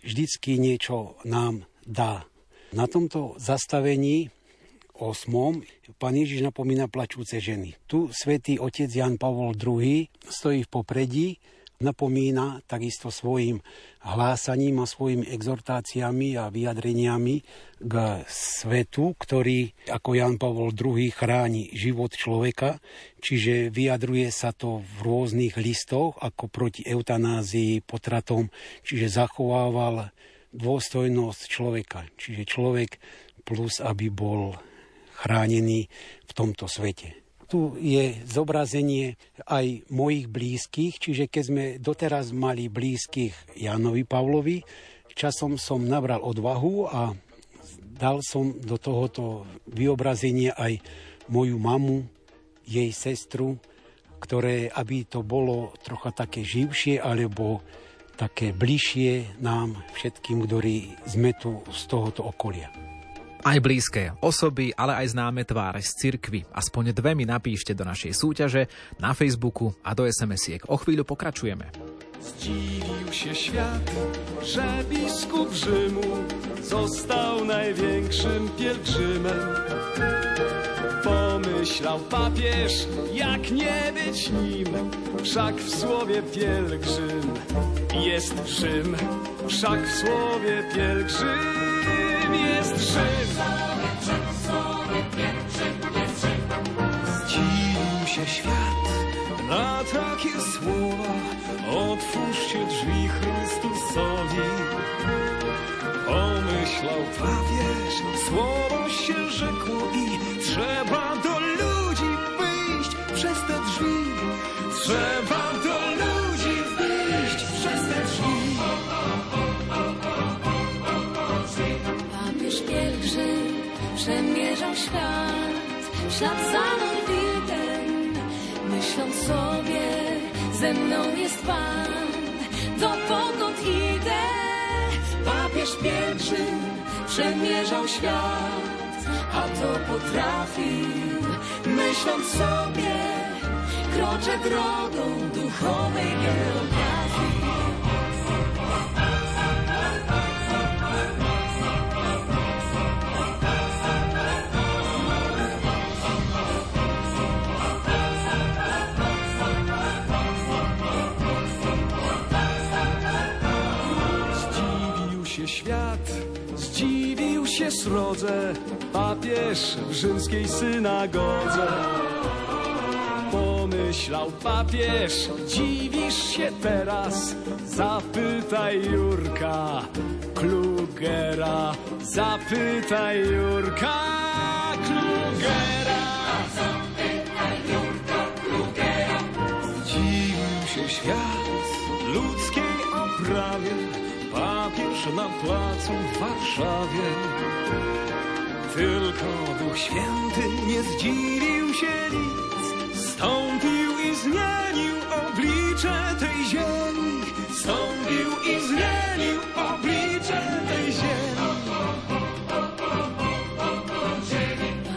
vždycky niečo nám dá. Na tomto zastavení osmom pán Ježiš napomína plačúce ženy. Tu svätý otec Jan Pavol II stojí v popredí napomína takisto svojim hlásaním a svojimi exhortáciami a vyjadreniami k svetu, ktorý ako Jan Pavol II chráni život človeka, čiže vyjadruje sa to v rôznych listoch ako proti eutanázii, potratom, čiže zachovával dôstojnosť človeka, čiže človek plus aby bol chránený v tomto svete tu je zobrazenie aj mojich blízkych, čiže keď sme doteraz mali blízkych Janovi Pavlovi, časom som nabral odvahu a dal som do tohoto vyobrazenia aj moju mamu, jej sestru, ktoré, aby to bolo trocha také živšie alebo také bližšie nám všetkým, ktorí sme tu z tohoto okolia. Aj blízke osoby, ale aj známe tváre z cirkvy. Aspoň dve mi napíšte do našej súťaže na Facebooku a do SMS-iek. O chvíľu pokračujeme. Zdziwił się świat, że biskup Rzymu został największym pielgrzymem. Pomyślał papież, jak nie być nim, wszak w słowie pielgrzym jest Rzym, wszak w słowie pielgrzym jest Rzym. Zdziwił się świat na takie słowa, otwórzcie drzwi Chrystusowi. Pomyślał papież, słowo przemierzał świat, ślad za Norwidem, myśląc sobie, ze mną jest Pan, dopokąd idę. Papież pielgrzym przemierzał świat, a to potrafił, myśląc sobie, kroczę drogą duchowej geografii. Się srodze, papież w rzymskiej synagodze. Pomyślał papież, dziwisz się teraz, zapytaj Jurka Klugera, zapytaj Jurka Klugera. Zdziwił się świat ludzkiej oprawie, papież na placu w Warszawie. Tylko Duch Święty nie zdziwił się nic, stąpił i zmienił oblicze tej ziemi, stąpił i zmienił oblicze tej ziemi.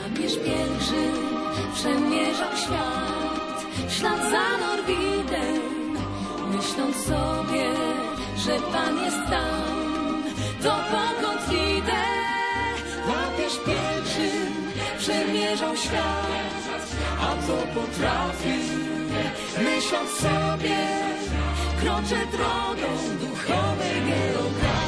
Papież pielgrzym przemierzał świat, ślad za Norwidem, myśląc sobie, że Pan jest tam, a to potrafił, myśląc sobie, kroczę drogą duchowej geografii.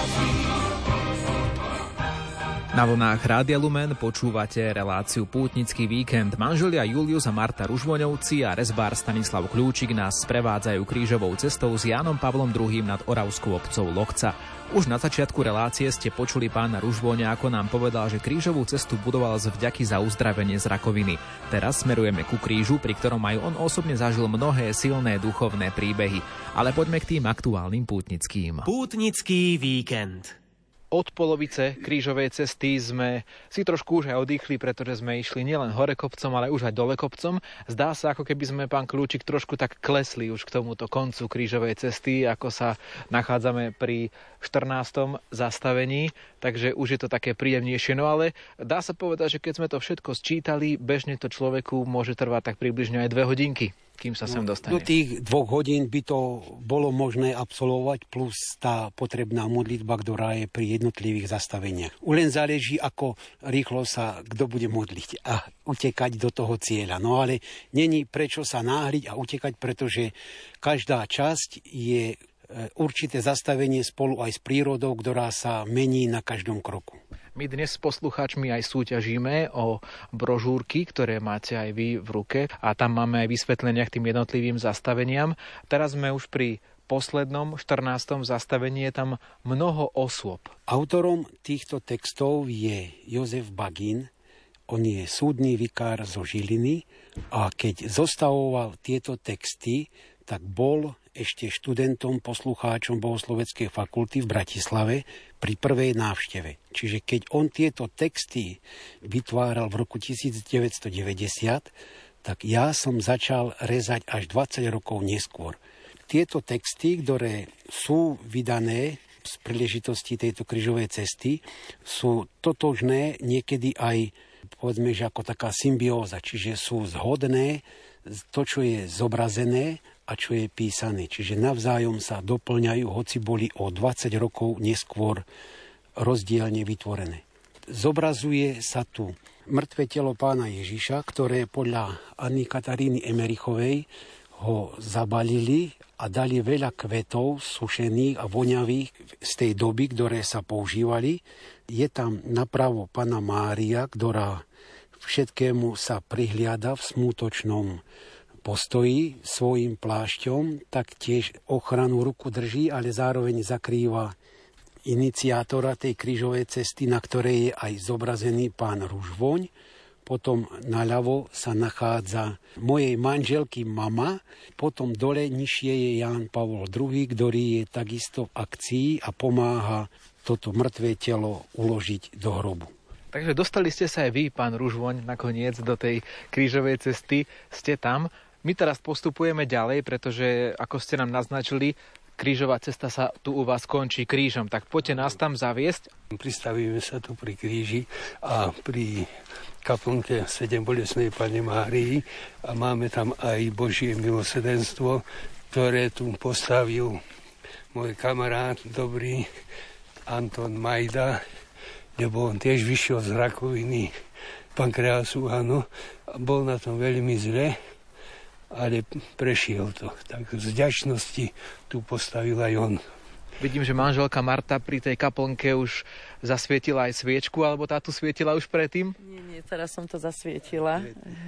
Na vlnách Rádia Lumen počúvate reláciu Pútnický víkend. Manželia Julius a Marta Ružvoňovci a rezbár Stanislav Kľúčik nás sprevádzajú krížovou cestou s Jánom Pavlom II nad Oravskou obcov Lokca. Už na začiatku relácie ste počuli pána Ružvoňa, ako nám povedal, že krížovú cestu budoval z vďaky za uzdravenie z rakoviny. Teraz smerujeme ku krížu, pri ktorom aj on osobne zažil mnohé silné duchovné príbehy. Ale poďme k tým aktuálnym pútnickým. Pútnický víkend. Od polovice krížovej cesty sme si trošku už aj oddychli, pretože sme išli nielen hore kopcom, ale už aj dole kopcom. Zdá sa, ako keby sme, pán Kľúčik, trošku tak klesli už k tomuto koncu krížovej cesty, ako sa nachádzame pri 14. zastavení, takže už je to také príjemnejšie. No ale dá sa povedať, že keď sme to všetko sčítali, bežne to človeku môže trvať tak približne aj dve hodinky kým sa sem dostane. Do tých dvoch hodín by to bolo možné absolvovať, plus tá potrebná modlitba, ktorá je pri jednotlivých zastaveniach. Len záleží, ako rýchlo sa kto bude modliť a utekať do toho cieľa. No ale není prečo sa náhliť a utekať, pretože každá časť je e, určité zastavenie spolu aj s prírodou, ktorá sa mení na každom kroku. My dnes s poslucháčmi aj súťažíme o brožúrky, ktoré máte aj vy v ruke a tam máme aj vysvetlenia k tým jednotlivým zastaveniam. Teraz sme už pri poslednom 14. zastavení je tam mnoho osôb. Autorom týchto textov je Jozef Bagin, on je súdny vikár zo Žiliny a keď zostavoval tieto texty, tak bol ešte študentom, poslucháčom Bohosloveckej fakulty v Bratislave pri prvej návšteve. Čiže keď on tieto texty vytváral v roku 1990, tak ja som začal rezať až 20 rokov neskôr. Tieto texty, ktoré sú vydané z príležitosti tejto kryžovej cesty, sú totožné niekedy aj povedzme, že ako taká symbióza, čiže sú zhodné to, čo je zobrazené a čo je písané. Čiže navzájom sa doplňajú, hoci boli o 20 rokov neskôr rozdielne vytvorené. Zobrazuje sa tu mŕtve telo pána Ježiša, ktoré podľa Anny Kataríny Emerichovej ho zabalili a dali veľa kvetov sušených a voňavých z tej doby, ktoré sa používali. Je tam napravo pána Mária, ktorá všetkému sa prihliada v smútočnom postoji svojim plášťom, tak tiež ochranu ruku drží, ale zároveň zakrýva iniciátora tej krížovej cesty, na ktorej je aj zobrazený pán Ružvoň. Potom naľavo sa nachádza mojej manželky mama, potom dole nižšie je Ján Pavol II, ktorý je takisto v akcii a pomáha toto mŕtvé telo uložiť do hrobu. Takže dostali ste sa aj vy, pán Ružvoň, nakoniec do tej krížovej cesty. Ste tam. My teraz postupujeme ďalej, pretože, ako ste nám naznačili, krížová cesta sa tu u vás končí krížom. Tak poďte nás tam zaviesť. Pristavíme sa tu pri kríži a pri kaplnke sedem bolesnej Pane Márii a máme tam aj Božie milosedenstvo, ktoré tu postavil môj kamarát dobrý Anton Majda, lebo on tiež vyšiel z rakoviny pankreasu, áno, a bol na tom veľmi zle ale prešiel to. Tak z vďačnosti tu postavil aj on. Vidím, že manželka Marta pri tej kaplnke už zasvietila aj sviečku, alebo tá tu svietila už predtým? Nie, nie, teraz som to zasvietila.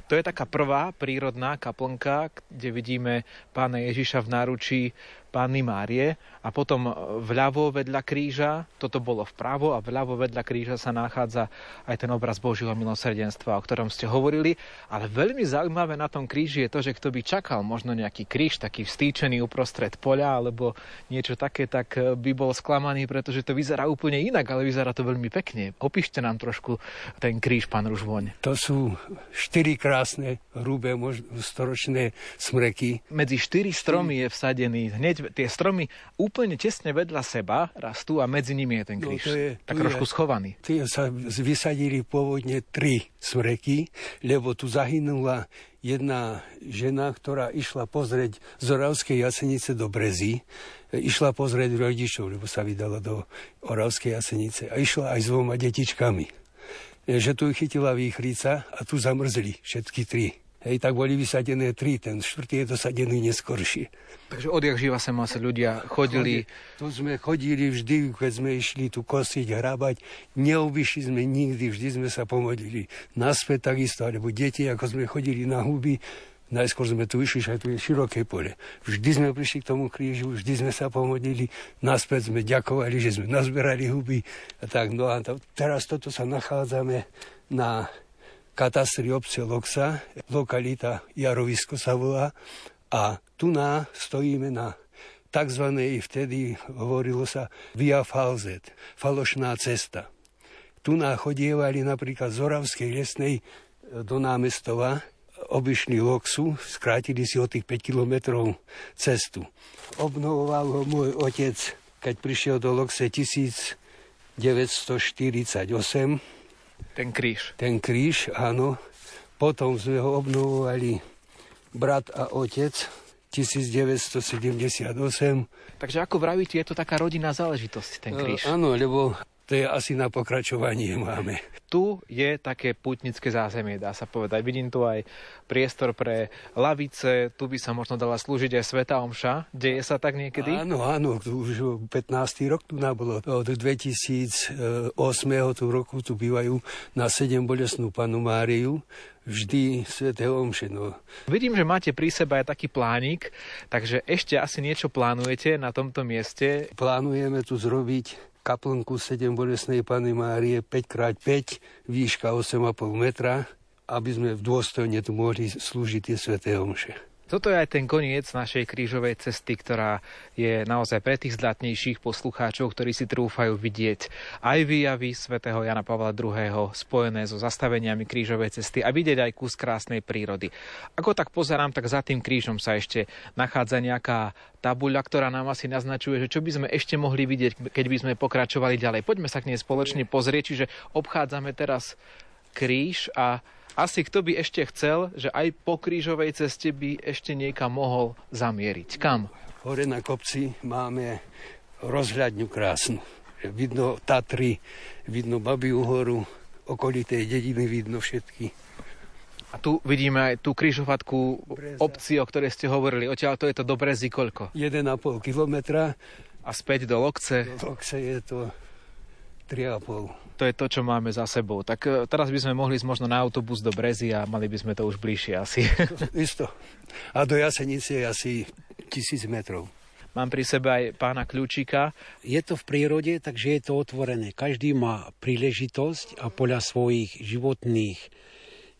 To je taká prvá prírodná kaplnka, kde vidíme pána Ježiša v náručí Panny Márie a potom vľavo vedľa kríža, toto bolo vpravo a vľavo vedľa kríža sa nachádza aj ten obraz Božieho milosrdenstva, o ktorom ste hovorili. Ale veľmi zaujímavé na tom kríži je to, že kto by čakal možno nejaký kríž, taký vstýčený uprostred poľa alebo niečo také, tak by bol sklamaný, pretože to vyzerá úplne inak, ale vyzerá to veľmi pekne. Opíšte nám trošku ten kríž, pán Ružvoň. To sú štyri krásne, hrubé, storočné smreky. Medzi štyri stromy je vsadený hneď tie stromy úplne tesne vedľa seba rastú a medzi nimi je ten kríž. No, je, tak trošku je, schovaný. Tie sa vysadili pôvodne tri smreky, lebo tu zahynula jedna žena, ktorá išla pozrieť z Oravskej Jasenice do Brezy. Išla pozrieť rodičov, lebo sa vydala do Oravskej Jasenice. A išla aj s dvoma detičkami. Že tu chytila výchrica a tu zamrzli všetky tri. Hej, tak boli vysadené tri, ten štvrtý je dosadený neskoršie. Takže odjak živa sa asi ľudia chodili... Tu sme chodili vždy, keď sme išli tu kosiť, hrabať, neobyšli sme nikdy, vždy sme sa pomodlili. Naspäť takisto, alebo deti, ako sme chodili na huby, Najskôr sme tu išli, že tu je široké pole. Vždy sme prišli k tomu krížu, vždy sme sa pomodlili, naspäť sme ďakovali, že sme nazberali huby. A tak, no a to, teraz toto sa nachádzame na katastri obce Loksa, lokalita Jarovisko sa volá. A tu na stojíme na tzv. vtedy hovorilo sa Via Falzet, falošná cesta. Tu chodievali napríklad z Oravskej lesnej e, do námestova, obišli Loksu, skrátili si o tých 5 kilometrov cestu. Obnovoval ho môj otec, keď prišiel do Lokse 1948 ten kríž. Ten kríž, áno. Potom sme ho obnovovali brat a otec 1978. Takže ako vravíte, je to taká rodinná záležitosť, ten e, kríž. Uh, áno, lebo to je asi na pokračovanie máme. Tu je také putnické zázemie, dá sa povedať. Vidím tu aj priestor pre lavice, tu by sa možno dala slúžiť aj Sveta Omša. Deje sa tak niekedy? Áno, áno, už 15. rok tu bolo. Od 2008. tu roku tu bývajú na 7 bolesnú panu Máriu vždy Svete Omše. No. Vidím, že máte pri sebe aj taký plánik, takže ešte asi niečo plánujete na tomto mieste. Plánujeme tu zrobiť kaplnku 7 bolesnej Pany Márie 5x5, výška 8,5 metra, aby sme v dôstojne tu mohli slúžiť tie sveté omše. Toto je aj ten koniec našej krížovej cesty, ktorá je naozaj pre tých zdatnejších poslucháčov, ktorí si trúfajú vidieť aj výjavy svätého Jana Pavla II. spojené so zastaveniami krížovej cesty a vidieť aj kus krásnej prírody. Ako tak pozerám, tak za tým krížom sa ešte nachádza nejaká tabuľa, ktorá nám asi naznačuje, že čo by sme ešte mohli vidieť, keď by sme pokračovali ďalej. Poďme sa k nej spoločne pozrieť, čiže obchádzame teraz kríž a Asi kto by ešte chcel, že aj po krížovej ceste by ešte niekam mohol zamieriť. Kam? Hore na kopci máme rozhľadňu krásnu. Vidno Tatry, vidno Babiu horu, okolitej dediny vidno všetky. A tu vidíme aj tú križovatku obci, o ktorej ste hovorili. Odtiaľ to je to do Brezy koľko? 1,5 kilometra. A späť do Lokce? Do Lokce je to 3,5. To je to, čo máme za sebou. Tak e, teraz by sme mohli ísť možno na autobus do Brezy a mali by sme to už bližšie asi. Isto. A do Jasenice je asi tisíc metrov. Mám pri sebe aj pána Kľúčika. Je to v prírode, takže je to otvorené. Každý má príležitosť a podľa svojich životných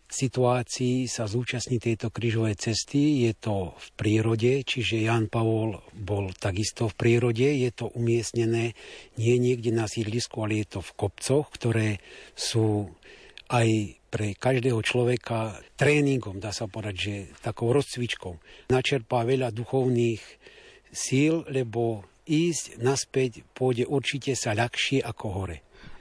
situácií sa zúčastní tejto krížovej cesty. Je to v prírode, čiže Jan Pavol bol takisto v prírode. Je to umiestnené nie niekde na sídlisku, ale je to v kopcoch, ktoré sú aj pre každého človeka tréningom, dá sa povedať, že takou rozcvičkou. Načerpá veľa duchovných síl, lebo ísť naspäť pôjde určite sa ľahšie ako hore.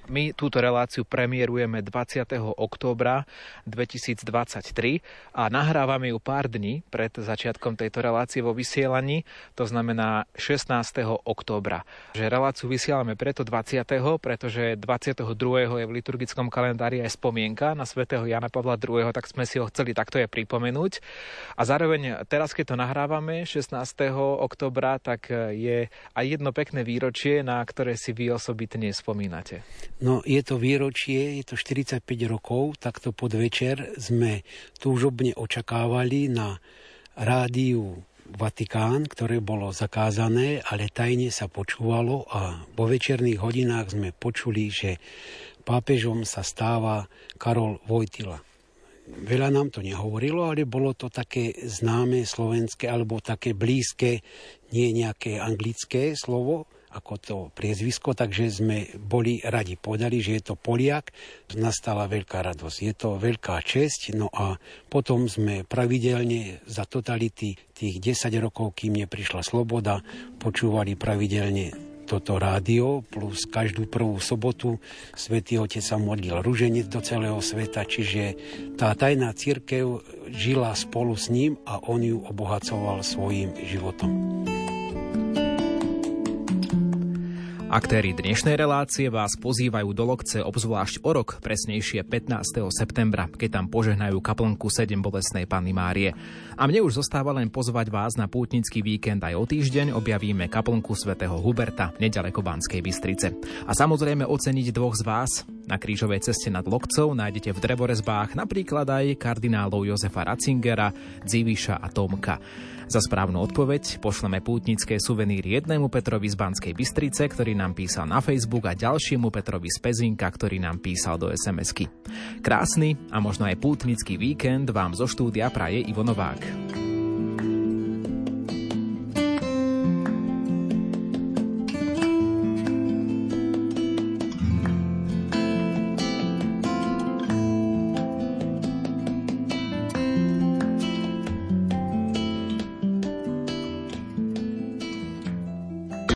My túto reláciu premiérujeme 20. októbra 2023 a nahrávame ju pár dní pred začiatkom tejto relácie vo vysielaní, to znamená 16. októbra. Že reláciu vysielame preto 20., pretože 22. je v liturgickom kalendári aj spomienka na svätého Jana Pavla II., tak sme si ho chceli takto je pripomenúť. A zároveň teraz, keď to nahrávame 16. októbra, tak je aj jedno pekné výročie, na ktoré si vy osobitne spomínate. No je to výročie, je to 45 rokov, takto pod večer sme túžobne očakávali na rádiu Vatikán, ktoré bolo zakázané, ale tajne sa počúvalo a po večerných hodinách sme počuli, že pápežom sa stáva Karol Vojtila. Veľa nám to nehovorilo, ale bolo to také známe slovenské alebo také blízke, nie nejaké anglické slovo, ako to priezvisko, takže sme boli radi. Povedali, že je to Poliak, nastala veľká radosť. Je to veľká česť, no a potom sme pravidelne za totality tých 10 rokov, kým neprišla sloboda, počúvali pravidelne toto rádio, plus každú prvú sobotu Svetý Otec sa modlil ruženec do celého sveta, čiže tá tajná církev žila spolu s ním a on ju obohacoval svojim životom. Aktéry dnešnej relácie vás pozývajú do Lokce obzvlášť o rok, presnejšie 15. septembra, keď tam požehnajú kaplnku 7 bolesnej Panny Márie. A mne už zostáva len pozvať vás na pútnický víkend aj o týždeň objavíme kaplnku svätého Huberta nedaleko Banskej Bystrice. A samozrejme oceniť dvoch z vás. Na krížovej ceste nad Lokcou nájdete v drevorezbách napríklad aj kardinálov Jozefa Ratzingera, Dziviša a Tomka. Za správnu odpoveď pošleme pútnické suveníry jednému Petrovi z Banskej Bystrice, ktorý nám písal na Facebook a ďalšiemu Petrovi z Pezinka, ktorý nám písal do SMS-ky. Krásny a možno aj pútnický víkend vám zo štúdia praje Ivo Novák.